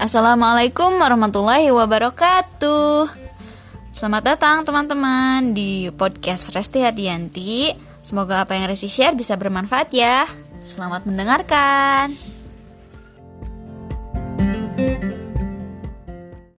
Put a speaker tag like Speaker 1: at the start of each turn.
Speaker 1: Assalamualaikum warahmatullahi wabarakatuh. Selamat datang teman-teman di podcast Resti Hardianti. Semoga apa yang Resti share bisa bermanfaat ya. Selamat mendengarkan.